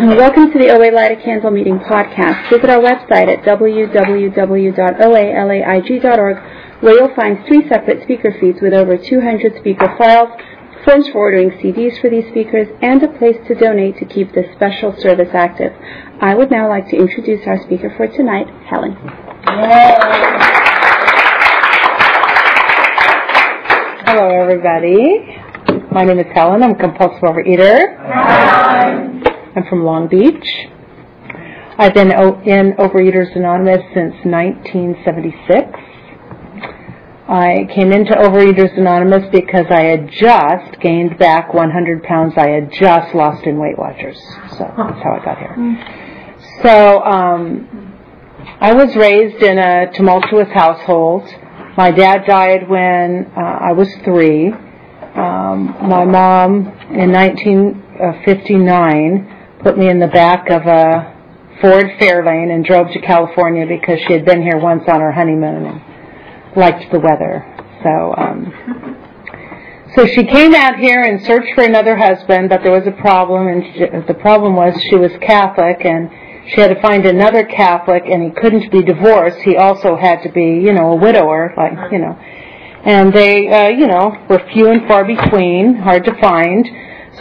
Welcome to the OA Light a Candle Meeting podcast. Visit our website at www.oalaig.org where you'll find three separate speaker feeds with over 200 speaker files, forms for ordering CDs for these speakers, and a place to donate to keep this special service active. I would now like to introduce our speaker for tonight, Helen. Hello, everybody. My name is Helen. I'm a compulsive overeater. Hi. I'm from Long Beach. I've been in Overeaters Anonymous since 1976. I came into Overeaters Anonymous because I had just gained back 100 pounds I had just lost in Weight Watchers. So that's how I got here. So um, I was raised in a tumultuous household. My dad died when uh, I was three. Um, my mom in 1959 put me in the back of a Ford Fairlane and drove to California because she had been here once on her honeymoon and liked the weather. So, um, so she came out here and searched for another husband, but there was a problem, and she, the problem was she was Catholic, and she had to find another Catholic, and he couldn't be divorced. He also had to be, you know, a widower, like, you know. And they, uh, you know, were few and far between, hard to find.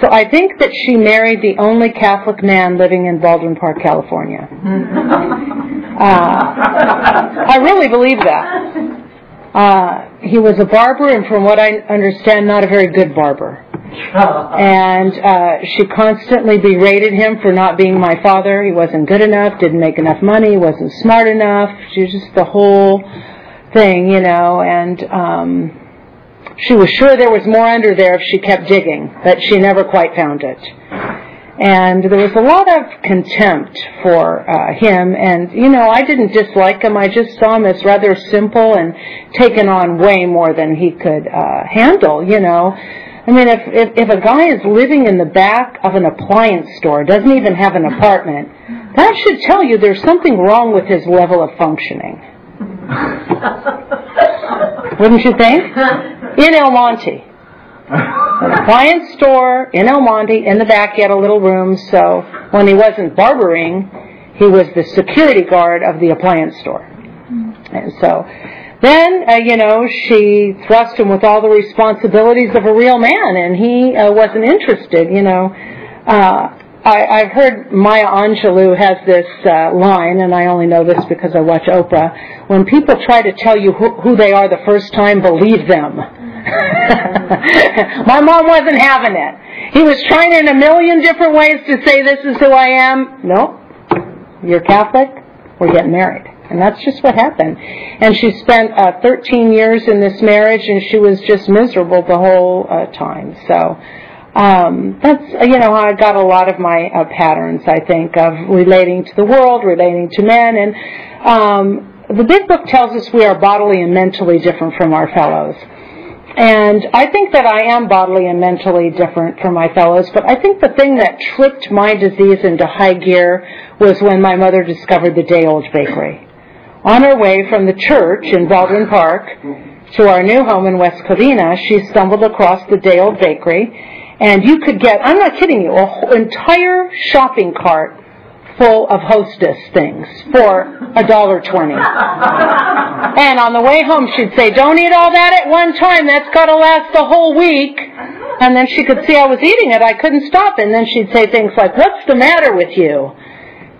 So I think that she married the only Catholic man living in Baldwin Park, California. uh, I really believe that. Uh, he was a barber, and from what I understand, not a very good barber. And uh, she constantly berated him for not being my father. He wasn't good enough, didn't make enough money, wasn't smart enough. She was just the whole thing, you know. And um, she was sure there was more under there if she kept digging, but she never quite found it. And there was a lot of contempt for uh, him, and you know, I didn't dislike him. I just saw him as rather simple and taken on way more than he could uh, handle. You know, I mean, if, if if a guy is living in the back of an appliance store, doesn't even have an apartment, that should tell you there's something wrong with his level of functioning. Wouldn't you think? In El Monte. An appliance store in El Monte. In the back, he had a little room, so when he wasn't barbering, he was the security guard of the appliance store. And so, then, uh, you know, she thrust him with all the responsibilities of a real man, and he uh, wasn't interested, you know. Uh, I, I've heard Maya Angelou has this uh, line, and I only know this because I watch Oprah. When people try to tell you who, who they are the first time, believe them. My mom wasn't having it. He was trying in a million different ways to say, this is who I am. No, you're Catholic, we're getting married. And that's just what happened. And she spent uh, 13 years in this marriage, and she was just miserable the whole uh, time. So, um, that's you know I got a lot of my uh, patterns I think of relating to the world, relating to men, and um, the big book tells us we are bodily and mentally different from our fellows. And I think that I am bodily and mentally different from my fellows, but I think the thing that tripped my disease into high gear was when my mother discovered the day old bakery. On her way from the church in Baldwin Park to our new home in West Covina, she stumbled across the day old bakery and you could get, I'm not kidding you, an entire shopping cart full of hostess things for a dollar twenty. And on the way home she'd say, Don't eat all that at one time, that's gotta last the whole week. And then she could see I was eating it, I couldn't stop. And then she'd say things like, What's the matter with you?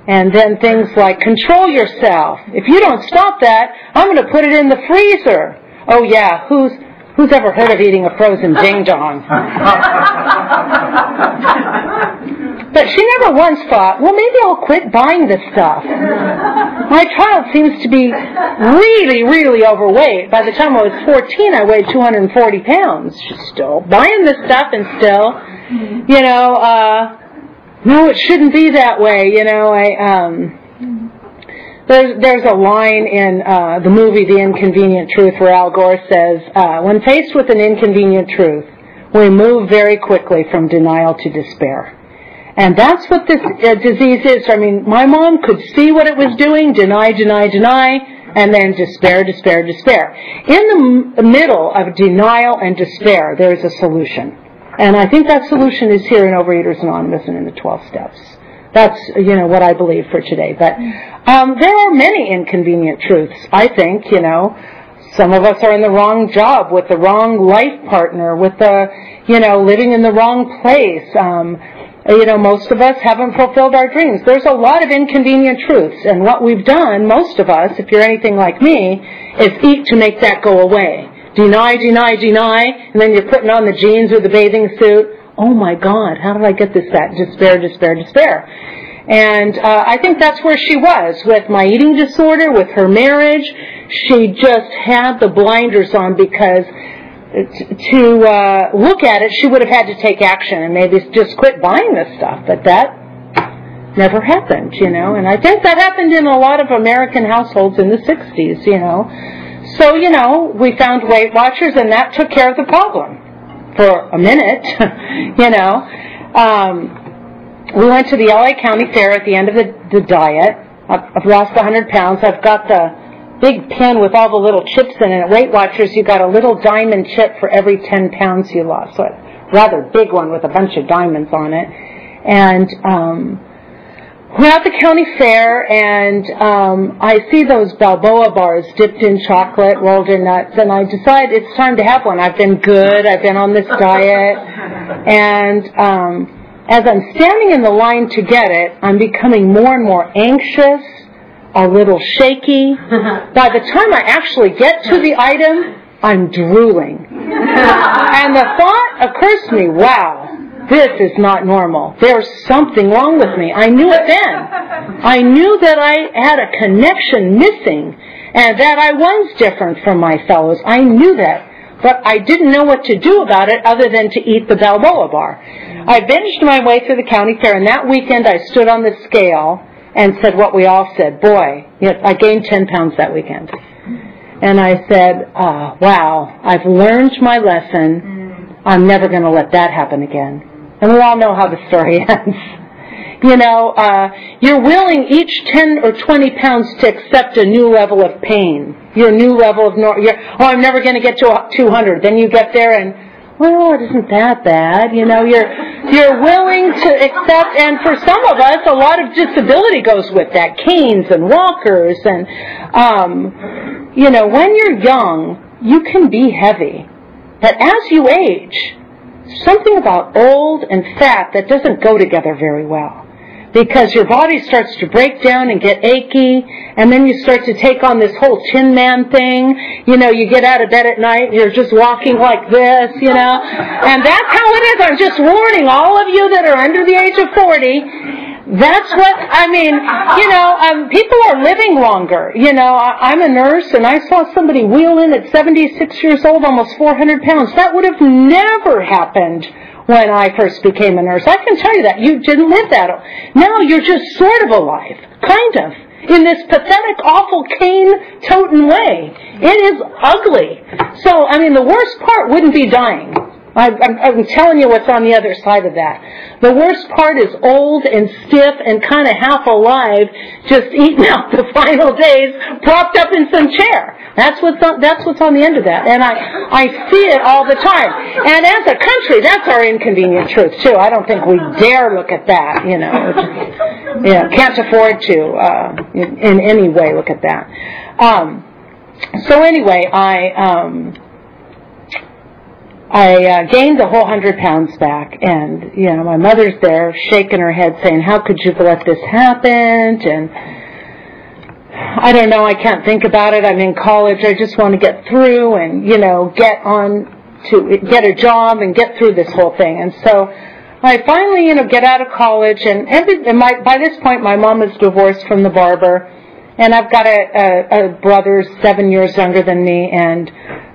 And then things like, Control yourself. If you don't stop that, I'm gonna put it in the freezer. Oh yeah, who's Who's ever heard of eating a frozen ding dong? but she never once thought, well, maybe I'll quit buying this stuff. My child seems to be really, really overweight. By the time I was 14, I weighed 240 pounds. She's still buying this stuff and still, you know, uh, no, it shouldn't be that way. You know, I, um, there's there's a line in uh, the movie The Inconvenient Truth where Al Gore says, uh, "When faced with an inconvenient truth, we move very quickly from denial to despair." And that's what this uh, disease is. I mean, my mom could see what it was doing, deny, deny, deny, and then despair, despair, despair. In the m- middle of denial and despair, there is a solution. And I think that solution is here in Overeaters Anonymous and in the 12 steps. That's you know what I believe for today. But um, there are many inconvenient truths. I think you know some of us are in the wrong job with the wrong life partner, with the you know living in the wrong place. Um, you know, most of us haven't fulfilled our dreams. There's a lot of inconvenient truths, and what we've done, most of us, if you're anything like me, is eat to make that go away. Deny, deny, deny, and then you're putting on the jeans or the bathing suit. Oh my God, how did I get this fat? Despair, despair, despair. And uh, I think that's where she was with my eating disorder, with her marriage. She just had the blinders on because to uh, look at it, she would have had to take action and maybe just quit buying this stuff. But that never happened, you know. And I think that happened in a lot of American households in the 60s, you know. So, you know, we found Weight Watchers and that took care of the problem for a minute, you know. Um, we went to the LA County Fair at the end of the, the diet. I've lost 100 pounds. I've got the big pin with all the little chips in it. At Weight Watchers, you got a little diamond chip for every 10 pounds you lost. So a rather big one with a bunch of diamonds on it. And um, we're at the county fair, and um, I see those Balboa bars dipped in chocolate, rolled in nuts, and I decide it's time to have one. I've been good. I've been on this diet, and um, as I'm standing in the line to get it, I'm becoming more and more anxious a little shaky. By the time I actually get to the item, I'm drooling. and the thought occurs to me, wow, this is not normal. There's something wrong with me. I knew it then. I knew that I had a connection missing and that I was different from my fellows. I knew that. But I didn't know what to do about it other than to eat the Balboa bar. I binged my way through the county fair and that weekend I stood on the scale and said what we all said. Boy, you know, I gained 10 pounds that weekend. And I said, uh, wow, I've learned my lesson. I'm never going to let that happen again. And we all know how the story ends. you know, uh, you're willing each 10 or 20 pounds to accept a new level of pain. Your new level of, nor- oh, I'm never going to get to 200. Then you get there and well, it isn't that bad. You know, you're you're willing to accept, and for some of us, a lot of disability goes with that, canes and walkers, and um, you know, when you're young, you can be heavy, but as you age, something about old and fat that doesn't go together very well because your body starts to break down and get achy, and then you start to take on this whole Tin Man thing. You know, you get out of bed at night, you're just walking like this, you know, and that's how it is. I'm just warning all of you that are under the age of 40. That's what I mean. You know, um, people are living longer. You know, I, I'm a nurse, and I saw somebody wheel in at 76 years old, almost 400 pounds. That would have never happened when I first became a nurse. I can tell you that. You didn't live that. Now you're just sort of alive. Kind of. In this pathetic, awful, cane toting way. It is ugly. So, I mean, the worst part wouldn't be dying. I, I'm, I'm telling you what's on the other side of that. The worst part is old and stiff and kind of half alive, just eating out the final days, propped up in some chair. That's what's on, that's what's on the end of that. And I, I see it all the time. And as a country, that's our inconvenient truth too. I don't think we dare look at that, you know. Can't afford to, uh, in, in any way look at that. Um, so anyway, I, um, I uh, gained the whole hundred pounds back, and you know my mother's there shaking her head, saying, "How could you let this happen?" And I don't know. I can't think about it. I'm in college. I just want to get through and you know get on to get a job and get through this whole thing. And so I finally you know get out of college, and every and my, by this point my mom is divorced from the barber, and I've got a, a, a brother seven years younger than me, and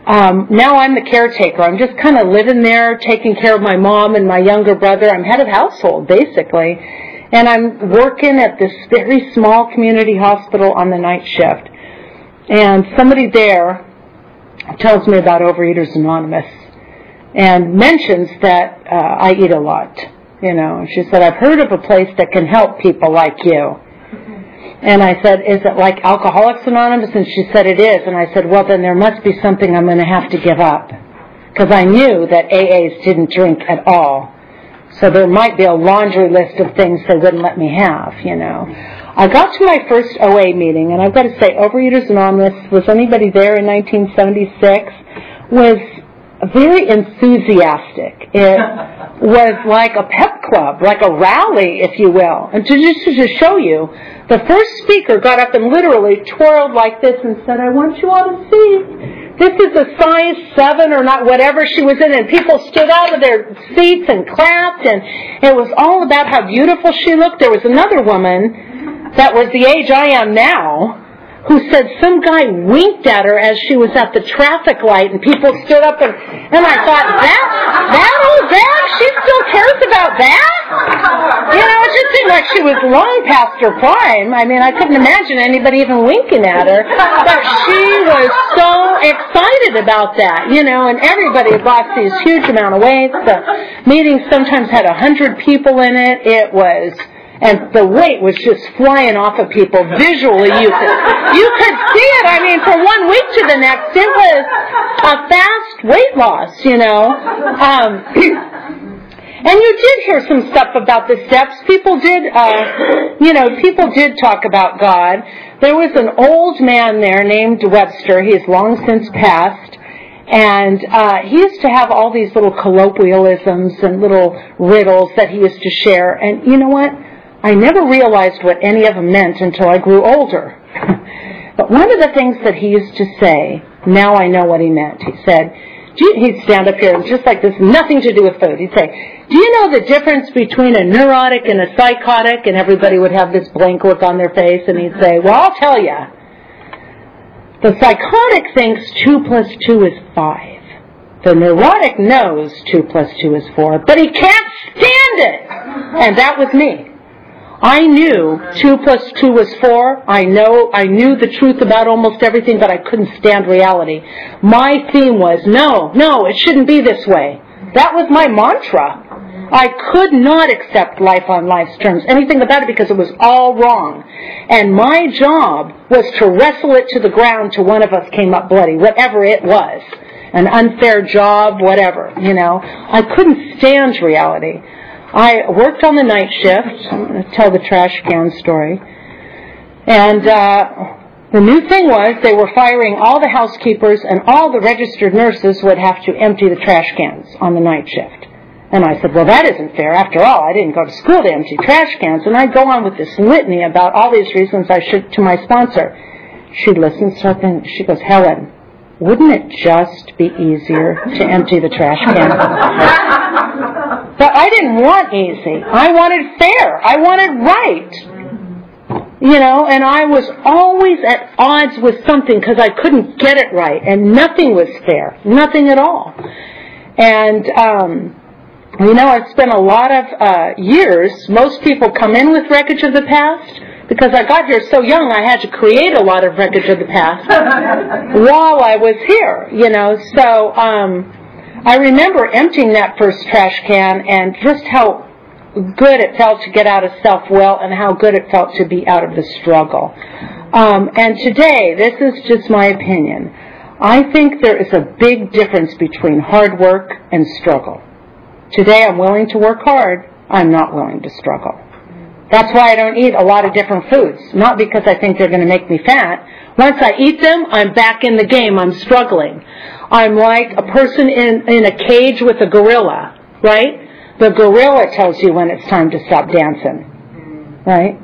um, now I'm the caretaker. I'm just kind of living there, taking care of my mom and my younger brother. I'm head of household, basically. And I'm working at this very small community hospital on the night shift. And somebody there tells me about Overeaters Anonymous and mentions that uh, I eat a lot. You know, she said, I've heard of a place that can help people like you. And I said, is it like Alcoholics Anonymous? And she said, it is. And I said, well, then there must be something I'm going to have to give up. Because I knew that AAs didn't drink at all. So there might be a laundry list of things they wouldn't let me have, you know. I got to my first OA meeting, and I've got to say, Overeaters Anonymous, was anybody there in 1976? Was very enthusiastic. It was like a pep club, like a rally, if you will. And to just to show you, the first speaker got up and literally twirled like this and said, I want you all to see this is a size seven or not whatever she was in and people stood out of their seats and clapped and it was all about how beautiful she looked. There was another woman that was the age I am now who said some guy winked at her as she was at the traffic light and people stood up and and I thought that that old bag she still cares about that? You know it just seemed like she was long past her prime. I mean I couldn't imagine anybody even winking at her. But she was so excited about that you know and everybody had lost these huge amount of weight the meeting sometimes had a hundred people in it. It was and the weight was just flying off of people visually. You could you could see it. I mean, from one week to the next, it was a fast weight loss. You know. Um, and you did hear some stuff about the steps. People did, uh, you know, people did talk about God. There was an old man there named Webster. He has long since passed. And uh, he used to have all these little colloquialisms and little riddles that he used to share. And you know what? I never realized what any of them meant until I grew older. but one of the things that he used to say, now I know what he meant. He said, he'd stand up here and just like this, nothing to do with food. He'd say, do you know the difference between a neurotic and a psychotic? And everybody would have this blank look on their face and he'd say, well, I'll tell you. The psychotic thinks two plus two is five. The neurotic knows two plus two is four, but he can't stand it. And that was me. I knew two plus two was four. I know, I knew the truth about almost everything, but I couldn't stand reality. My theme was, no, no, it shouldn't be this way. That was my mantra. I could not accept life on life's terms, anything about it, because it was all wrong. And my job was to wrestle it to the ground till one of us came up bloody, whatever it was. An unfair job, whatever, you know. I couldn't stand reality. I worked on the night shift. Tell the trash can story. And uh, the new thing was they were firing all the housekeepers and all the registered nurses would have to empty the trash cans on the night shift. And I said, well, that isn't fair. After all, I didn't go to school to empty trash cans. And I go on with this litany about all these reasons I should to my sponsor. She listens to and she goes, Helen, wouldn't it just be easier to empty the trash can? But I didn't want easy. I wanted fair. I wanted right. You know, and I was always at odds with something because I couldn't get it right, and nothing was fair, nothing at all. And um, you know, I've spent a lot of uh, years. Most people come in with wreckage of the past because I got here so young. I had to create a lot of wreckage of the past while I was here. You know, so. Um, I remember emptying that first trash can and just how good it felt to get out of self will and how good it felt to be out of the struggle. Um, and today, this is just my opinion. I think there is a big difference between hard work and struggle. Today, I'm willing to work hard. I'm not willing to struggle. That's why I don't eat a lot of different foods. Not because I think they're going to make me fat. Once I eat them, I'm back in the game. I'm struggling. I'm like a person in, in a cage with a gorilla, right? The gorilla tells you when it's time to stop dancing, right?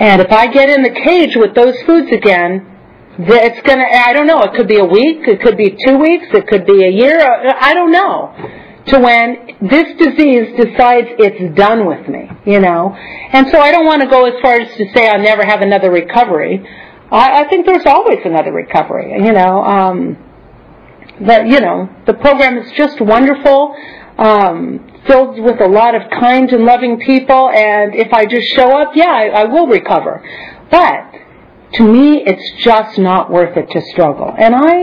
And if I get in the cage with those foods again, it's gonna, I don't know, it could be a week, it could be two weeks, it could be a year, I don't know. To when this disease decides it's done with me, you know? And so I don't want to go as far as to say I'll never have another recovery. I, I think there's always another recovery, you know? Um, that you know the program is just wonderful, um, filled with a lot of kind and loving people. And if I just show up, yeah, I, I will recover. But to me, it's just not worth it to struggle. And I,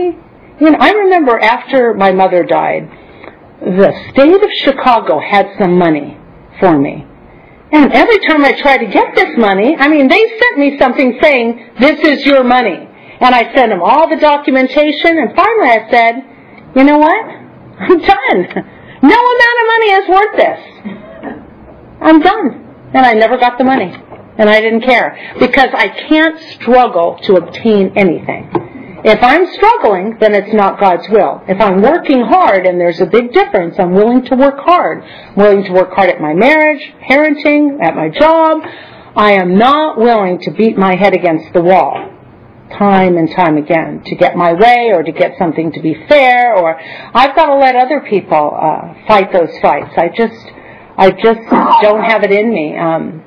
you know, I remember after my mother died, the state of Chicago had some money for me. And every time I tried to get this money, I mean, they sent me something saying, this is your money. And I sent him all the documentation, and finally I said, you know what? I'm done. No amount of money is worth this. I'm done. And I never got the money. And I didn't care. Because I can't struggle to obtain anything. If I'm struggling, then it's not God's will. If I'm working hard, and there's a big difference, I'm willing to work hard. I'm willing to work hard at my marriage, parenting, at my job. I am not willing to beat my head against the wall time and time again to get my way or to get something to be fair or I've got to let other people uh, fight those fights. I just I just don't have it in me. Um,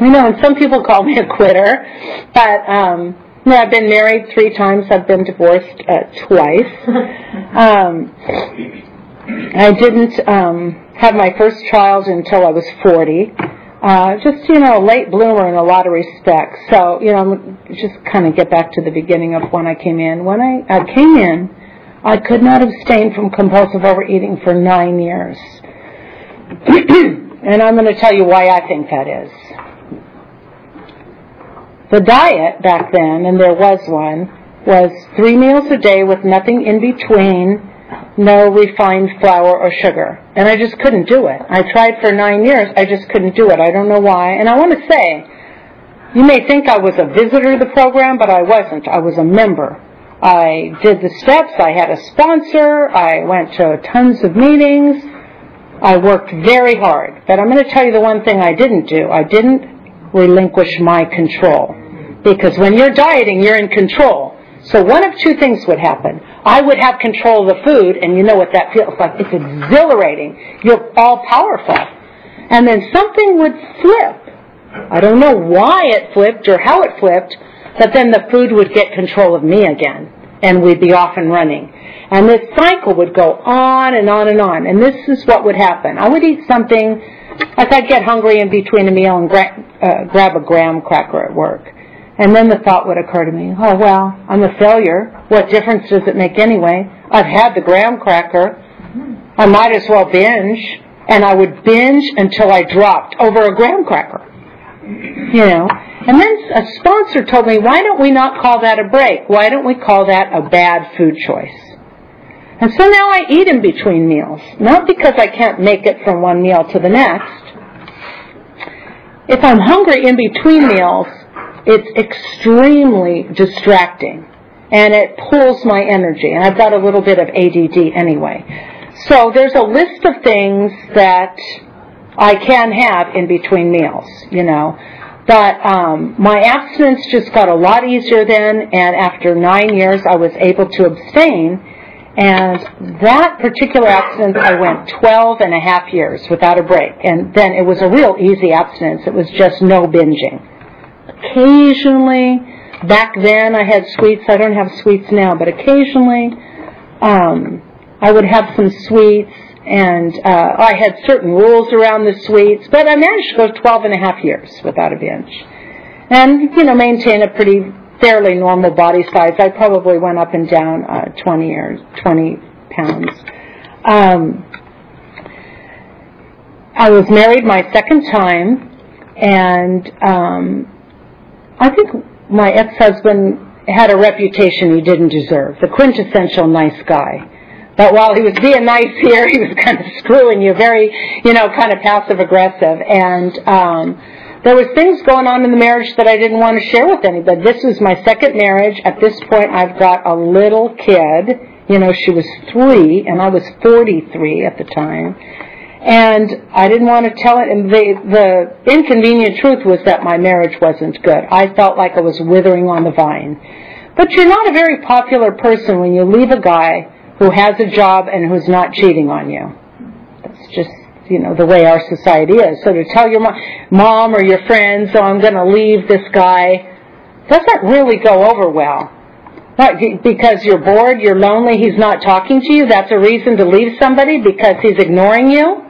you know, and some people call me a quitter, but um, you know, I've been married three times. I've been divorced uh, twice. Um, I didn't um, have my first child until I was 40 uh, just you know, a late bloomer in a lot of respects. So you know, just kind of get back to the beginning of when I came in. When I, I came in, I could not abstain from compulsive overeating for nine years, and I'm going to tell you why I think that is. The diet back then, and there was one, was three meals a day with nothing in between no refined flour or sugar. And I just couldn't do it. I tried for nine years. I just couldn't do it. I don't know why. And I want to say, you may think I was a visitor to the program, but I wasn't. I was a member. I did the steps. I had a sponsor. I went to tons of meetings. I worked very hard. But I'm going to tell you the one thing I didn't do. I didn't relinquish my control. Because when you're dieting, you're in control. So one of two things would happen. I would have control of the food, and you know what that feels like. It's exhilarating. You're all powerful. And then something would flip. I don't know why it flipped or how it flipped, but then the food would get control of me again, and we'd be off and running. And this cycle would go on and on and on. And this is what would happen. I would eat something, like I'd get hungry in between a meal and gra- uh, grab a graham cracker at work. And then the thought would occur to me, oh well, I'm a failure. What difference does it make anyway? I've had the graham cracker. I might as well binge. And I would binge until I dropped over a graham cracker. You know? And then a sponsor told me, why don't we not call that a break? Why don't we call that a bad food choice? And so now I eat in between meals. Not because I can't make it from one meal to the next. If I'm hungry in between meals, it's extremely distracting and it pulls my energy and I've got a little bit of ADD anyway. So there's a list of things that I can have in between meals, you know. But um, my abstinence just got a lot easier then, and after nine years, I was able to abstain. And that particular abstinence, I went 12 and a half years without a break. And then it was a real easy abstinence. It was just no binging occasionally, back then I had sweets. I don't have sweets now, but occasionally um, I would have some sweets, and uh, I had certain rules around the sweets. But I managed to go 12 and a half years without a binge, and you know maintain a pretty fairly normal body size. I probably went up and down uh, 20 or 20 pounds. Um, I was married my second time, and um, I think my ex-husband had a reputation he didn't deserve. The quintessential nice guy. But while he was being nice here, he was kind of screwing you, very, you know, kind of passive aggressive. And um, there was things going on in the marriage that I didn't want to share with anybody. This was my second marriage. At this point, I've got a little kid. You know, she was three, and I was 43 at the time and I didn't want to tell it. And the the inconvenient truth was that my marriage wasn't good. I felt like I was withering on the vine. But you're not a very popular person when you leave a guy who has a job and who's not cheating on you. That's just you know the way our society is. So to tell your mom or your friends, "Oh, I'm going to leave this guy," doesn't really go over well. Not because you're bored, you're lonely, he's not talking to you. That's a reason to leave somebody because he's ignoring you.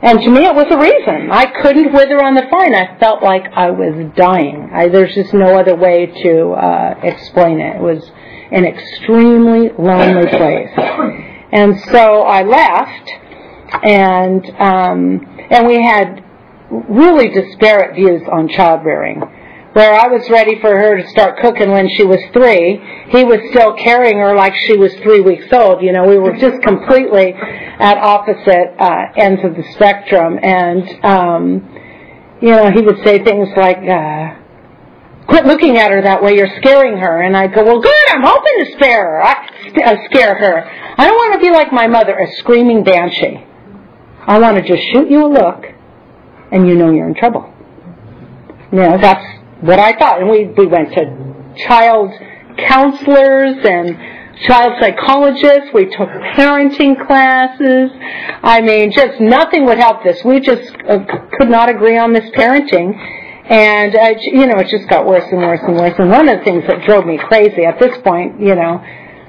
And to me, it was a reason. I couldn't wither on the vine. I felt like I was dying. I, there's just no other way to uh, explain it. It was an extremely lonely place. And so I left, and um, and we had really disparate views on child rearing. Where I was ready for her to start cooking when she was three, he was still carrying her like she was three weeks old. You know, we were just completely at opposite uh, ends of the spectrum. And, um, you know, he would say things like, uh, quit looking at her that way, you're scaring her. And I'd go, well, good, I'm hoping to spare her, I, uh, scare her. I don't want to be like my mother, a screaming banshee. I want to just shoot you a look, and you know you're in trouble. You know, that's what I thought. And we, we went to child counselors and child psychologists. We took parenting classes. I mean, just nothing would help this. We just uh, could not agree on this parenting. And, uh, you know, it just got worse and worse and worse. And one of the things that drove me crazy at this point, you know,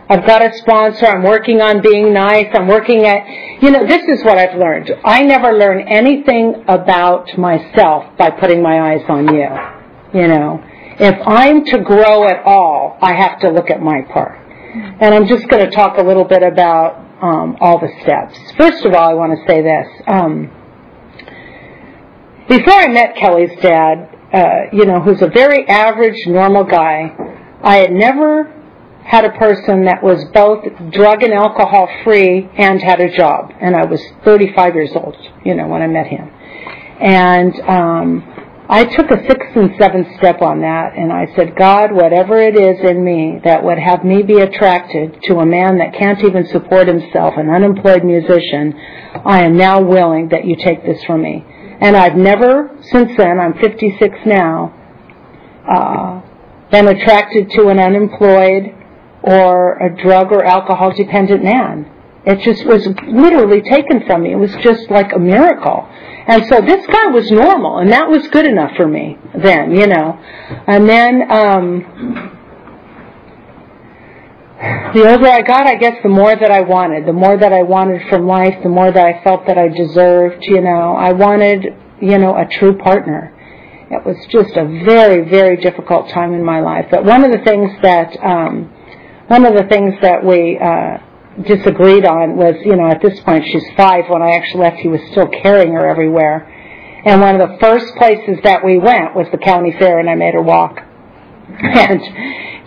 I've got a sponsor. I'm working on being nice. I'm working at, you know, this is what I've learned. I never learn anything about myself by putting my eyes on you. You know, if I'm to grow at all, I have to look at my part. And I'm just going to talk a little bit about um, all the steps. First of all, I want to say this. Um, before I met Kelly's dad, uh, you know, who's a very average, normal guy, I had never had a person that was both drug and alcohol free and had a job. And I was 35 years old, you know, when I met him. And um, I took a sixth and seventh step on that, and I said, God, whatever it is in me that would have me be attracted to a man that can't even support himself, an unemployed musician, I am now willing that you take this from me. And I've never, since then, I'm 56 now, uh, been attracted to an unemployed or a drug or alcohol dependent man. It just was literally taken from me. It was just like a miracle. And so this guy was normal, and that was good enough for me then, you know. And then, um, the older I got, I guess the more that I wanted, the more that I wanted from life, the more that I felt that I deserved, you know. I wanted, you know, a true partner. It was just a very, very difficult time in my life. But one of the things that, um, one of the things that we, uh, disagreed on was, you know, at this point she's five. When I actually left, he was still carrying her everywhere. And one of the first places that we went was the county fair, and I made her walk. And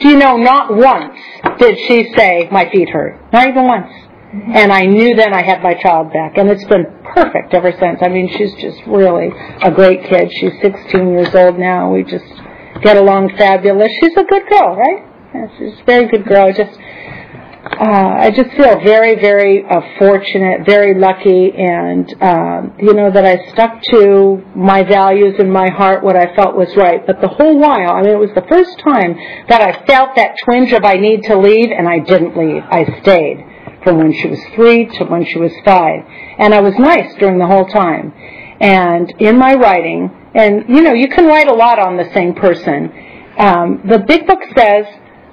do you know, not once did she say, my feet hurt. Not even once. And I knew then I had my child back. And it's been perfect ever since. I mean, she's just really a great kid. She's 16 years old now. We just get along fabulous. She's a good girl, right? Yeah, she's a very good girl. Just uh, I just feel very, very uh, fortunate, very lucky, and um, you know that I stuck to my values and my heart, what I felt was right. But the whole while, I mean, it was the first time that I felt that twinge of I need to leave, and I didn't leave. I stayed from when she was three to when she was five, and I was nice during the whole time. And in my writing, and you know, you can write a lot on the same person. Um, the big book says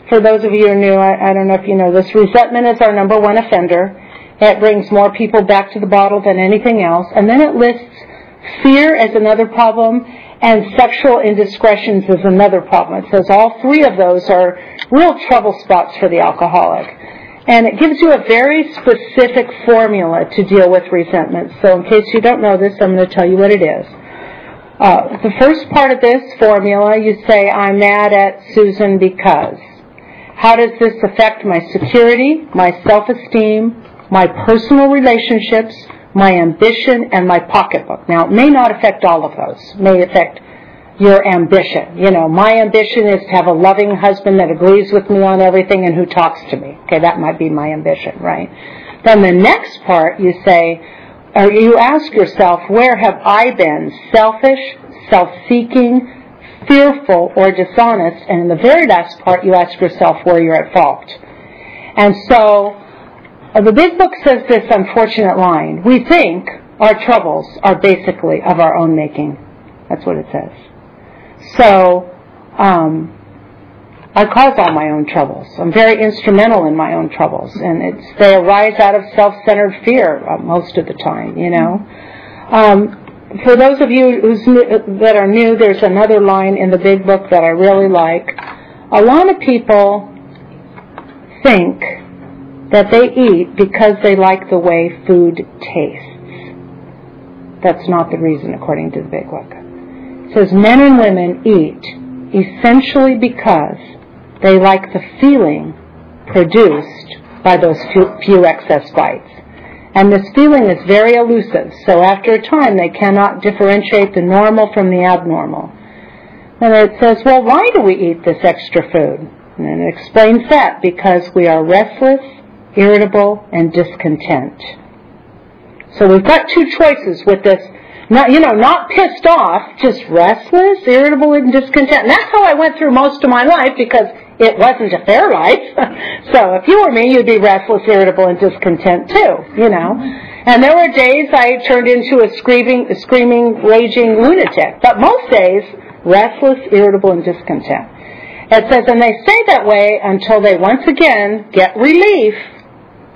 for those of you who are new, I, I don't know if you know this, resentment is our number one offender. It brings more people back to the bottle than anything else. And then it lists fear as another problem and sexual indiscretions as another problem. It says all three of those are real trouble spots for the alcoholic. And it gives you a very specific formula to deal with resentment. So in case you don't know this, I'm going to tell you what it is. Uh, the first part of this formula, you say, I'm mad at Susan because. How does this affect my security, my self-esteem, my personal relationships, my ambition, and my pocketbook? Now, it may not affect all of those. It may affect your ambition. You know, my ambition is to have a loving husband that agrees with me on everything and who talks to me. Okay, that might be my ambition, right? Then the next part, you say, or you ask yourself, where have I been selfish, self-seeking, fearful, or dishonest. And in the very last part, you ask yourself where you're at fault. And so, uh, the big book says this unfortunate line. We think our troubles are basically of our own making. That's what it says. So, um, I cause all my own troubles. I'm very instrumental in my own troubles, and it's they arise out of self-centered fear uh, most of the time. You know, um, for those of you that are new, there's another line in the big book that I really like. A lot of people think that they eat because they like the way food tastes. That's not the reason, according to the big book. It says men and women eat essentially because they like the feeling produced by those few, few excess bites. And this feeling is very elusive, so after a time they cannot differentiate the normal from the abnormal. And it says, well, why do we eat this extra food? And it explains that because we are restless, irritable, and discontent. So we've got two choices with this. Not, you know, not pissed off, just restless, irritable, and discontent. And that's how I went through most of my life because it wasn't a fair life. so if you were me, you'd be restless, irritable, and discontent too, you know. And there were days I turned into a screaming, a screaming, raging lunatic. But most days, restless, irritable, and discontent. It says, and they stay that way until they once again get relief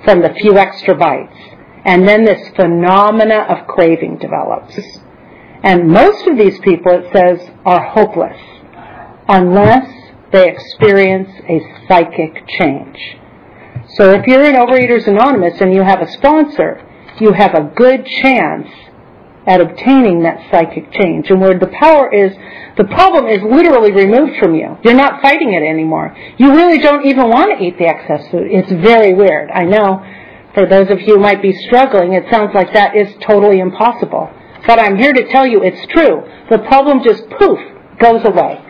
from the few extra bites. And then this phenomena of craving develops. And most of these people, it says, are hopeless unless they experience a psychic change. So if you're in Overeaters Anonymous and you have a sponsor, you have a good chance at obtaining that psychic change. And where the power is, the problem is literally removed from you. You're not fighting it anymore. You really don't even want to eat the excess food. It's very weird. I know for those of you who might be struggling, it sounds like that is totally impossible. But I'm here to tell you it's true. The problem just poof, goes away.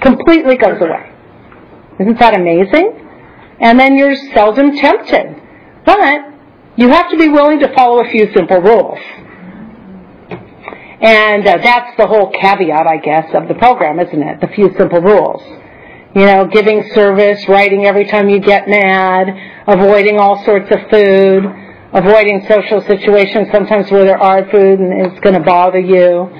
Completely goes away. Isn't that amazing? And then you're seldom tempted. But you have to be willing to follow a few simple rules. And uh, that's the whole caveat, I guess, of the program, isn't it? The few simple rules. You know, giving service, writing every time you get mad, avoiding all sorts of food, avoiding social situations sometimes where there are food and it's going to bother you.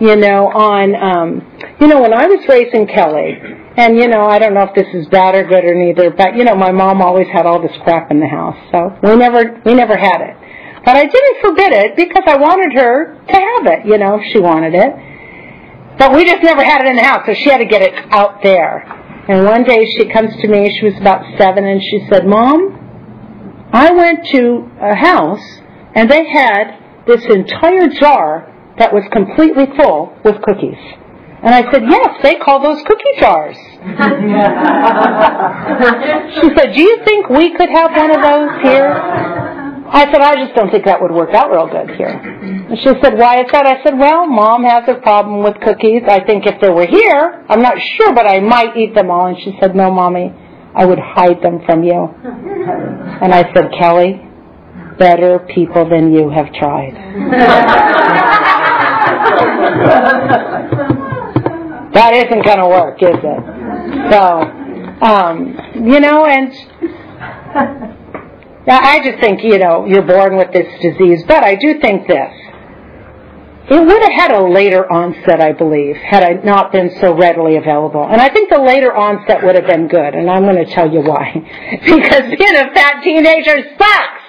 You know, on, um, you know, when I was raising Kelly, and you know, I don't know if this is bad or good or neither, but you know, my mom always had all this crap in the house, so we never, we never had it. But I didn't forbid it because I wanted her to have it, you know, she wanted it. But we just never had it in the house, so she had to get it out there. And one day she comes to me, she was about seven, and she said, Mom, I went to a house and they had this entire jar that was completely full with cookies. And I said, yes, they call those cookie jars. she said, do you think we could have one of those here? I said, I just don't think that would work out real good here. And she said, why is that? I said, well, mom has a problem with cookies. I think if they were here, I'm not sure, but I might eat them all. And she said, no, mommy, I would hide them from you. And I said, Kelly, better people than you have tried. that isn't going to work, is it? So, um, you know, and I just think, you know, you're born with this disease, but I do think this. It would have had a later onset, I believe, had I not been so readily available. And I think the later onset would have been good, and I'm going to tell you why. because being a fat teenager sucks!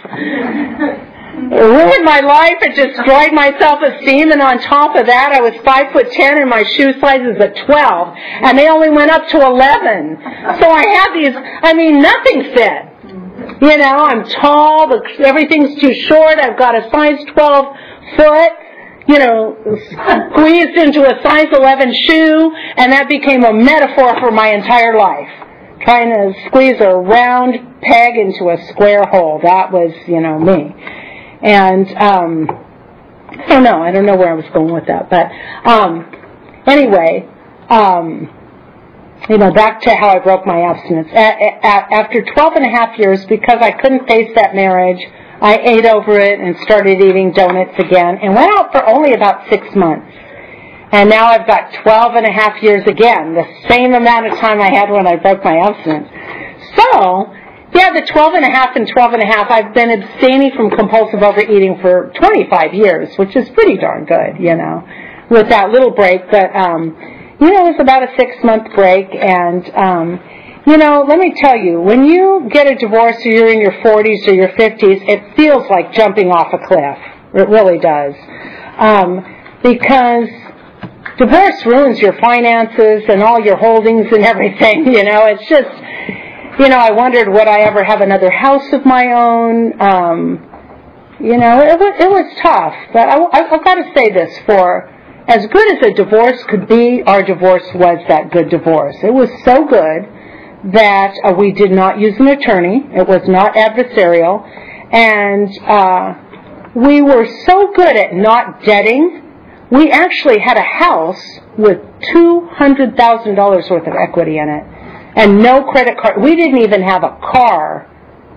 Ruined my life. It destroyed my self-esteem. And on top of that, I was five foot ten and my shoe size is a 12. And they only went up to 11. So I had these, I mean, nothing fit. You know, I'm tall, but everything's too short. I've got a size 12 foot, you know, squeezed into a size 11 shoe, and that became a metaphor for my entire life. Trying to squeeze a round peg into a square hole. That was, you know, me. And, um, I don't know. I don't know where I was going with that. But, um, anyway, um, you know, back to how I broke my abstinence. after 12 and a half years, because I couldn't face that marriage, I ate over it and started eating donuts again and went out for only about six months. And now I've got 12 and a half years again, the same amount of time I had when I broke my abstinence. So, yeah, the 12 and a half and 12 and a half, I've been abstaining from compulsive overeating for 25 years, which is pretty darn good, you know, with that little break. But, um, you know, it was about a six month break, and um, you know, let me tell you, when you get a divorce or you're in your 40s or your 50s, it feels like jumping off a cliff. It really does, um, because divorce ruins your finances and all your holdings and everything. You know, it's just, you know, I wondered would I ever have another house of my own. Um, you know, it was it was tough, but I, I've got to say this for as good as a divorce could be, our divorce was that good divorce. It was so good that uh, we did not use an attorney. It was not adversarial. And uh, we were so good at not debting. We actually had a house with $200,000 worth of equity in it and no credit card. We didn't even have a car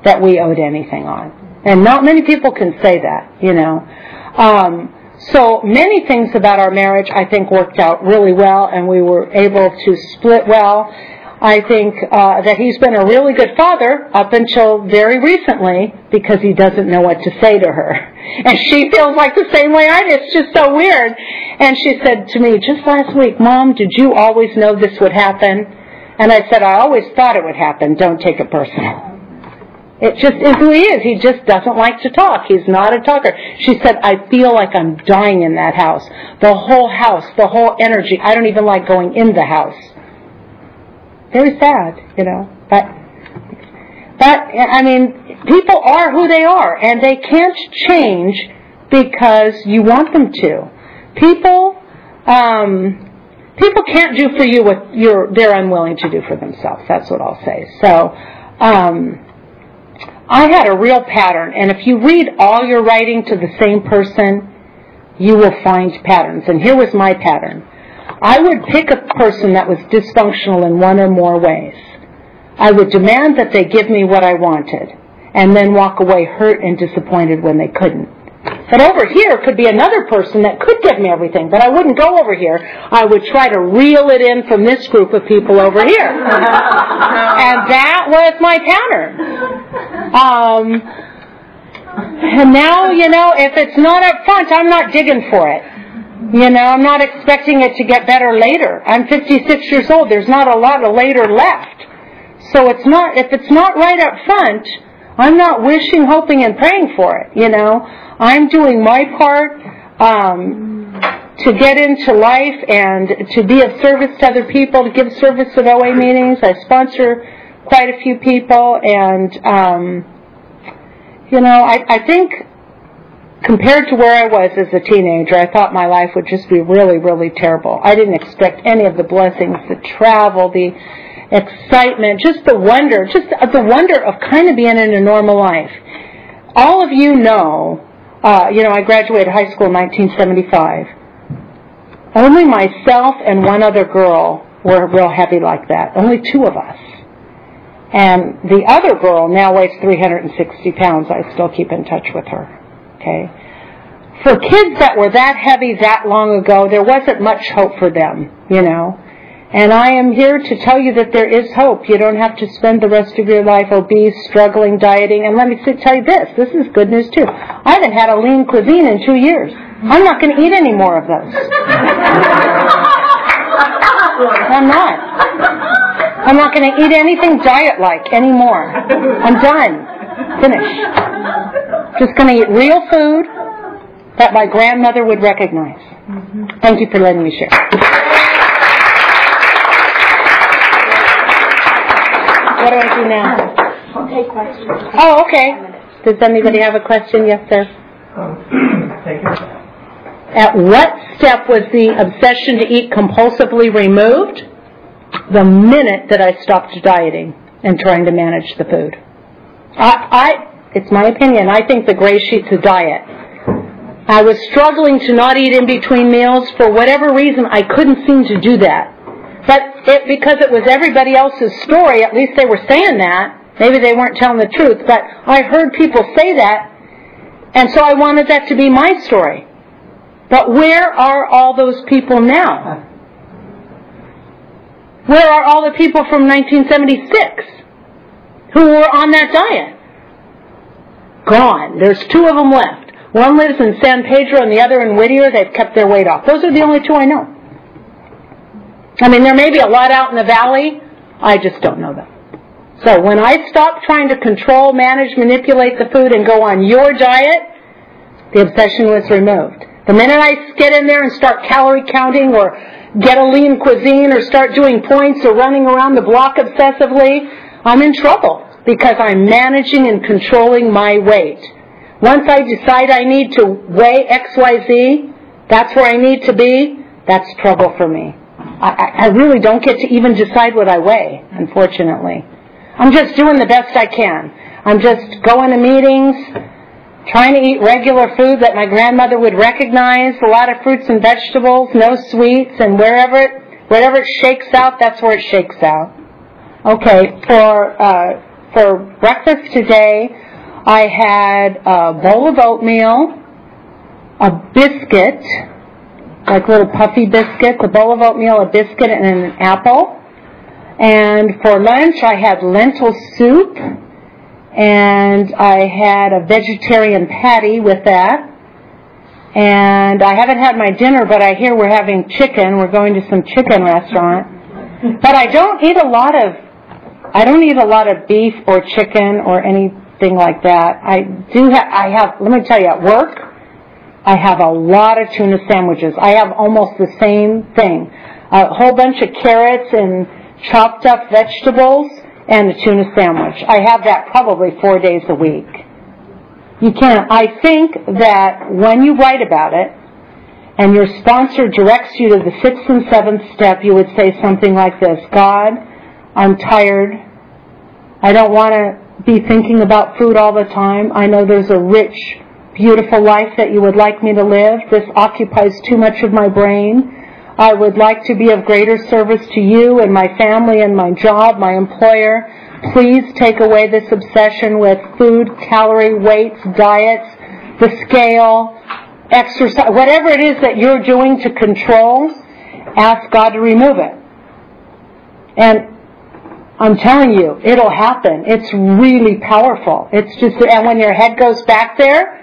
that we owed anything on. And not many people can say that, you know. Um, so many things about our marriage I think worked out really well and we were able to split well. I think uh, that he's been a really good father up until very recently because he doesn't know what to say to her. And she feels like the same way I do. It's just so weird. And she said to me just last week, Mom, did you always know this would happen? And I said, I always thought it would happen. Don't take it personal. It just is who he is. He just doesn't like to talk. He's not a talker. She said, I feel like I'm dying in that house. The whole house, the whole energy. I don't even like going in the house. Very sad, you know. But, but, I mean, people are who they are, and they can't change because you want them to. People, um, people can't do for you what you're, they're unwilling to do for themselves. That's what I'll say. So, um, I had a real pattern, and if you read all your writing to the same person, you will find patterns. And here was my pattern. I would pick a person that was dysfunctional in one or more ways. I would demand that they give me what I wanted, and then walk away hurt and disappointed when they couldn't. But over here could be another person that could give me everything, but I wouldn't go over here. I would try to reel it in from this group of people over here. and that was my pattern. Um, and now, you know, if it's not up front, I'm not digging for it. You know, I'm not expecting it to get better later. I'm 56 years old. There's not a lot of later left. So it's not, if it's not right up front, I'm not wishing, hoping, and praying for it, you know. I'm doing my part um, to get into life and to be of service to other people, to give service at OA meetings. I sponsor quite a few people, and um, you know, I, I think compared to where I was as a teenager, I thought my life would just be really, really terrible. I didn't expect any of the blessings, the travel, the excitement, just the wonder, just the wonder of kind of being in a normal life. All of you know uh, you know, I graduated high school in 1975. Only myself and one other girl were real heavy like that. Only two of us. And the other girl now weighs 360 pounds. I still keep in touch with her. Okay. For kids that were that heavy that long ago, there wasn't much hope for them, you know. And I am here to tell you that there is hope. You don't have to spend the rest of your life obese, struggling, dieting. And let me tell you this, this is good news too. I haven't had a lean cuisine in two years. I'm not going to eat any more of those. I'm not. I'm not going to eat anything diet-like anymore. I'm done. Finish. Just going to eat real food that my grandmother would recognize. Mm-hmm. Thank you for letting me share. What do I do now? I'll take questions. Oh, okay. Does anybody have a question? Yes, sir. Um, At what step was the obsession to eat compulsively removed? The minute that I stopped dieting and trying to manage the food. I, I it's my opinion. I think the gray sheet's a diet. I was struggling to not eat in between meals for whatever reason. I couldn't seem to do that. But it, because it was everybody else's story, at least they were saying that. Maybe they weren't telling the truth, but I heard people say that, and so I wanted that to be my story. But where are all those people now? Where are all the people from 1976 who were on that diet? Gone. There's two of them left. One lives in San Pedro and the other in Whittier. They've kept their weight off. Those are the only two I know. I mean, there may be a lot out in the valley. I just don't know them. So when I stop trying to control, manage, manipulate the food and go on your diet, the obsession was removed. The minute I get in there and start calorie counting or get a lean cuisine or start doing points or running around the block obsessively, I'm in trouble because I'm managing and controlling my weight. Once I decide I need to weigh XYZ, that's where I need to be, that's trouble for me. I, I really don't get to even decide what I weigh, unfortunately. I'm just doing the best I can. I'm just going to meetings, trying to eat regular food that my grandmother would recognize, a lot of fruits and vegetables, no sweets, and wherever it, wherever it shakes out, that's where it shakes out. Okay, for, uh, for breakfast today, I had a bowl of oatmeal, a biscuit, like little puffy biscuits, a bowl of oatmeal, a biscuit, and an apple. And for lunch, I had lentil soup, and I had a vegetarian patty with that. And I haven't had my dinner, but I hear we're having chicken. We're going to some chicken restaurant. But I don't eat a lot of, I don't eat a lot of beef or chicken or anything like that. I do have, I have, let me tell you, at work, I have a lot of tuna sandwiches. I have almost the same thing. A whole bunch of carrots and chopped up vegetables and a tuna sandwich. I have that probably four days a week. You can't. I think that when you write about it and your sponsor directs you to the sixth and seventh step, you would say something like this God, I'm tired. I don't want to be thinking about food all the time. I know there's a rich, beautiful life that you would like me to live. This occupies too much of my brain. I would like to be of greater service to you and my family and my job, my employer. Please take away this obsession with food, calorie, weights, diets, the scale, exercise, whatever it is that you're doing to control, ask God to remove it. And I'm telling you, it'll happen. It's really powerful. It's just, and when your head goes back there,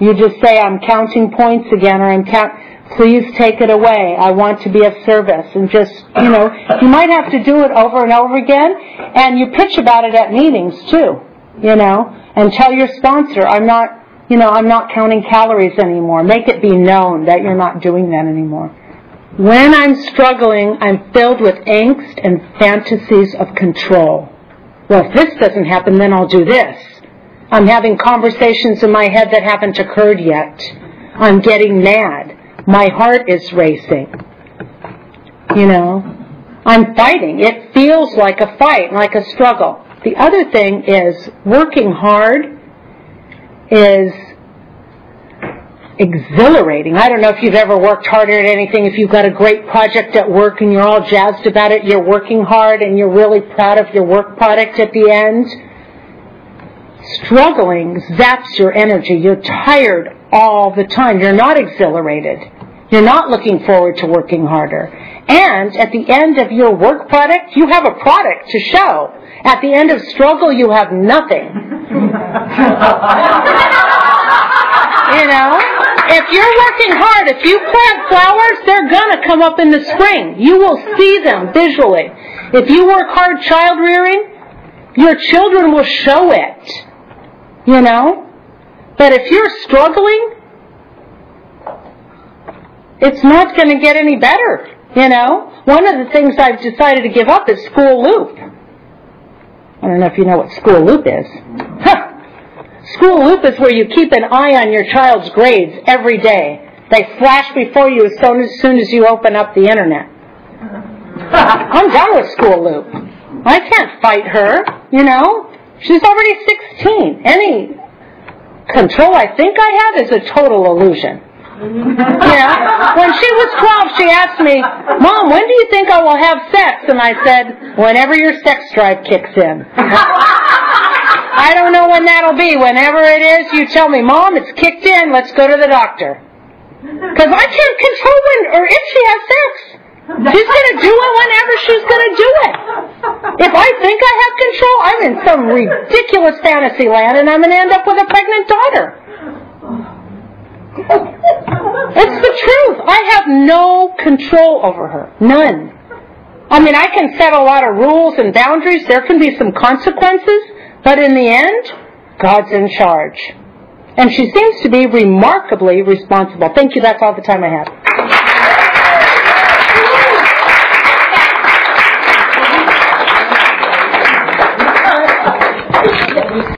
you just say, I'm counting points again, or I'm count, please take it away. I want to be of service. And just, you know, you might have to do it over and over again. And you pitch about it at meetings too, you know, and tell your sponsor, I'm not, you know, I'm not counting calories anymore. Make it be known that you're not doing that anymore. When I'm struggling, I'm filled with angst and fantasies of control. Well, if this doesn't happen, then I'll do this. I'm having conversations in my head that haven't occurred yet. I'm getting mad. My heart is racing. You know, I'm fighting. It feels like a fight, like a struggle. The other thing is working hard is exhilarating. I don't know if you've ever worked harder at anything. If you've got a great project at work and you're all jazzed about it, you're working hard and you're really proud of your work product at the end. Struggling zaps your energy. You're tired all the time. You're not exhilarated. You're not looking forward to working harder. And at the end of your work product, you have a product to show. At the end of struggle, you have nothing. you know? If you're working hard, if you plant flowers, they're gonna come up in the spring. You will see them visually. If you work hard child rearing, your children will show it. You know? But if you're struggling, it's not going to get any better. You know? One of the things I've decided to give up is school loop. I don't know if you know what school loop is. School loop is where you keep an eye on your child's grades every day. They flash before you as soon as, soon as you open up the internet. I'm done with school loop. I can't fight her, you know? She's already 16. Any control I think I have is a total illusion. Yeah. When she was 12, she asked me, Mom, when do you think I will have sex? And I said, whenever your sex drive kicks in. I don't know when that'll be. Whenever it is, you tell me, Mom, it's kicked in. Let's go to the doctor. Because I can't control when or if she has sex. She's going to do it whenever she's going to do it. If I think I have control, I'm in some ridiculous fantasy land and I'm going to end up with a pregnant daughter. It's the truth. I have no control over her. None. I mean, I can set a lot of rules and boundaries. There can be some consequences. But in the end, God's in charge. And she seems to be remarkably responsible. Thank you. That's all the time I have.